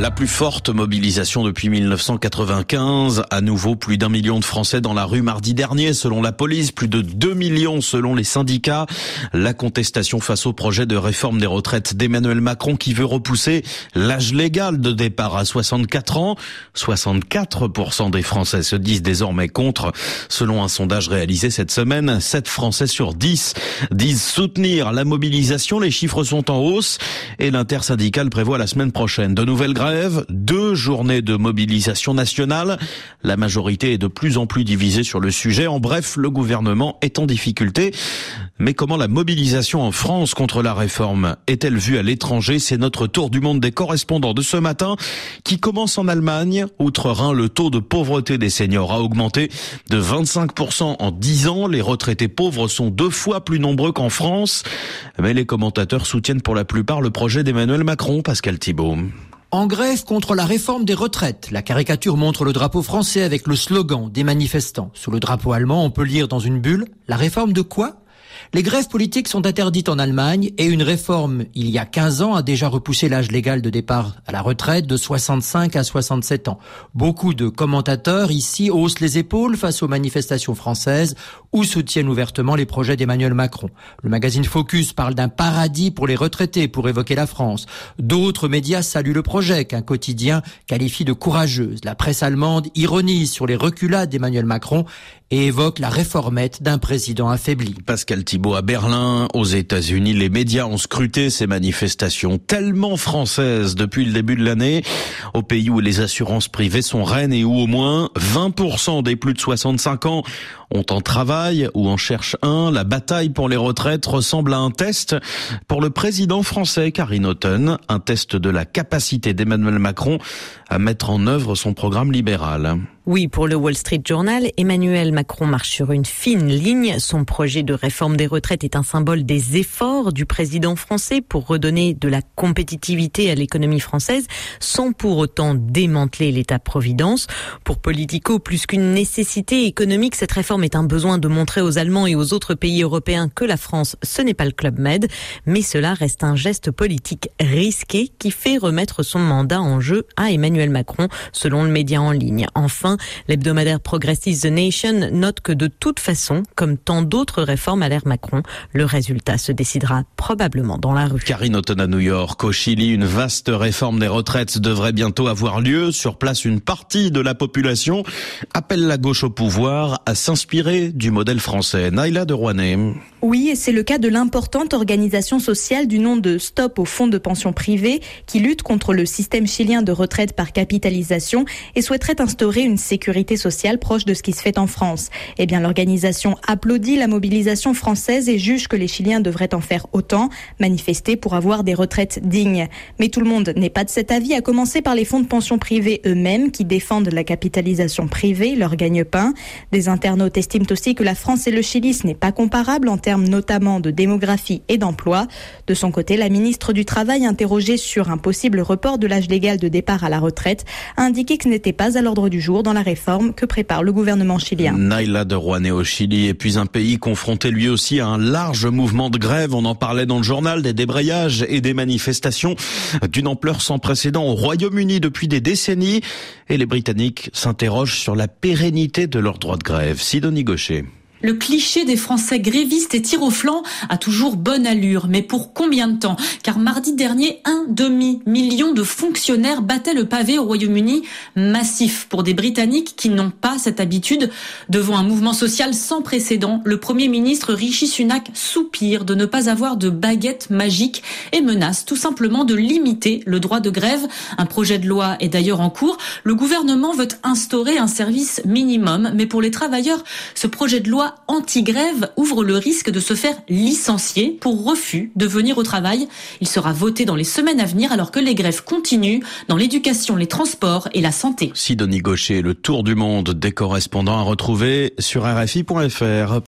La plus forte mobilisation depuis 1995. À nouveau, plus d'un million de Français dans la rue mardi dernier, selon la police. Plus de 2 millions selon les syndicats. La contestation face au projet de réforme des retraites d'Emmanuel Macron qui veut repousser l'âge légal de départ à 64 ans. 64% des Français se disent désormais contre. Selon un sondage réalisé cette semaine, 7 Français sur 10 disent soutenir la mobilisation. Les chiffres sont en hausse et l'intersyndicale prévoit la semaine prochaine de nouvelles grèves deux journées de mobilisation nationale. La majorité est de plus en plus divisée sur le sujet. En bref, le gouvernement est en difficulté. Mais comment la mobilisation en France contre la réforme est-elle vue à l'étranger? C'est notre tour du monde des correspondants de ce matin qui commence en Allemagne. Outre-Rhin, le taux de pauvreté des seniors a augmenté de 25% en 10 ans. Les retraités pauvres sont deux fois plus nombreux qu'en France. Mais les commentateurs soutiennent pour la plupart le projet d'Emmanuel Macron, Pascal Thibault. En grève contre la réforme des retraites, la caricature montre le drapeau français avec le slogan des manifestants. Sous le drapeau allemand, on peut lire dans une bulle La réforme de quoi? Les grèves politiques sont interdites en Allemagne et une réforme, il y a 15 ans, a déjà repoussé l'âge légal de départ à la retraite de 65 à 67 ans. Beaucoup de commentateurs ici haussent les épaules face aux manifestations françaises ou soutiennent ouvertement les projets d'Emmanuel Macron. Le magazine Focus parle d'un paradis pour les retraités pour évoquer la France. D'autres médias saluent le projet qu'un quotidien qualifie de courageuse. La presse allemande ironise sur les reculades d'Emmanuel Macron et évoque la réformette d'un président affaibli. Pascal À Berlin, aux États-Unis, les médias ont scruté ces manifestations tellement françaises depuis le début de l'année, au pays où les assurances privées sont reines et où au moins 20% des plus de 65 ans ont un travail ou en cherchent un. La bataille pour les retraites ressemble à un test pour le président français Karine Auton, un test de la capacité d'Emmanuel Macron à mettre en œuvre son programme libéral. Oui, pour le Wall Street Journal, Emmanuel Macron marche sur une fine ligne. Son projet de réforme des retraites est un symbole des efforts du président français pour redonner de la compétitivité à l'économie française sans pour autant démanteler l'État-providence. Pour Politico, plus qu'une nécessité économique, cette réforme est un besoin de montrer aux Allemands et aux autres pays européens que la France, ce n'est pas le Club Med, mais cela reste un geste politique risqué qui fait remettre son mandat en jeu à Emmanuel Macron, selon le média en ligne. Enfin, L'hebdomadaire progressiste The Nation note que de toute façon, comme tant d'autres réformes à l'ère Macron, le résultat se décidera probablement dans la rue. Karine Auton à New York, au Chili, une vaste réforme des retraites devrait bientôt avoir lieu. Sur place, une partie de la population appelle la gauche au pouvoir à s'inspirer du modèle français. Naïla de Rouanet. Oui, et c'est le cas de l'importante organisation sociale du nom de Stop au fonds de pension privée qui lutte contre le système chilien de retraite par capitalisation et souhaiterait instaurer une sécurité sociale proche de ce qui se fait en France. Eh bien, l'organisation applaudit la mobilisation française et juge que les Chiliens devraient en faire autant, manifester pour avoir des retraites dignes. Mais tout le monde n'est pas de cet avis, à commencer par les fonds de pension privés eux-mêmes qui défendent la capitalisation privée, leur gagne-pain. Des internautes estiment aussi que la France et le Chili, ce n'est pas comparable en termes notamment de démographie et d'emploi. De son côté, la ministre du Travail, interrogée sur un possible report de l'âge légal de départ à la retraite, a indiqué que ce n'était pas à l'ordre du jour dans la réforme que prépare le gouvernement chilien. Naila de Rouanet au Chili et puis un pays confronté lui aussi à un large mouvement de grève. On en parlait dans le journal des débrayages et des manifestations d'une ampleur sans précédent au Royaume-Uni depuis des décennies et les Britanniques s'interrogent sur la pérennité de leur droit de grève. Sidonie Gaucher. Le cliché des Français grévistes et tir au flanc a toujours bonne allure, mais pour combien de temps? Car mardi dernier, un demi-million de fonctionnaires battaient le pavé au Royaume-Uni, massif pour des Britanniques qui n'ont pas cette habitude. Devant un mouvement social sans précédent, le Premier ministre Rishi Sunak soupire de ne pas avoir de baguette magique et menace tout simplement de limiter le droit de grève. Un projet de loi est d'ailleurs en cours. Le gouvernement veut instaurer un service minimum, mais pour les travailleurs, ce projet de anti-grève ouvre le risque de se faire licencier pour refus de venir au travail. Il sera voté dans les semaines à venir alors que les grèves continuent dans l'éducation, les transports et la santé. Sidonie Gaucher, le tour du monde des correspondants à retrouver sur RFI.fr.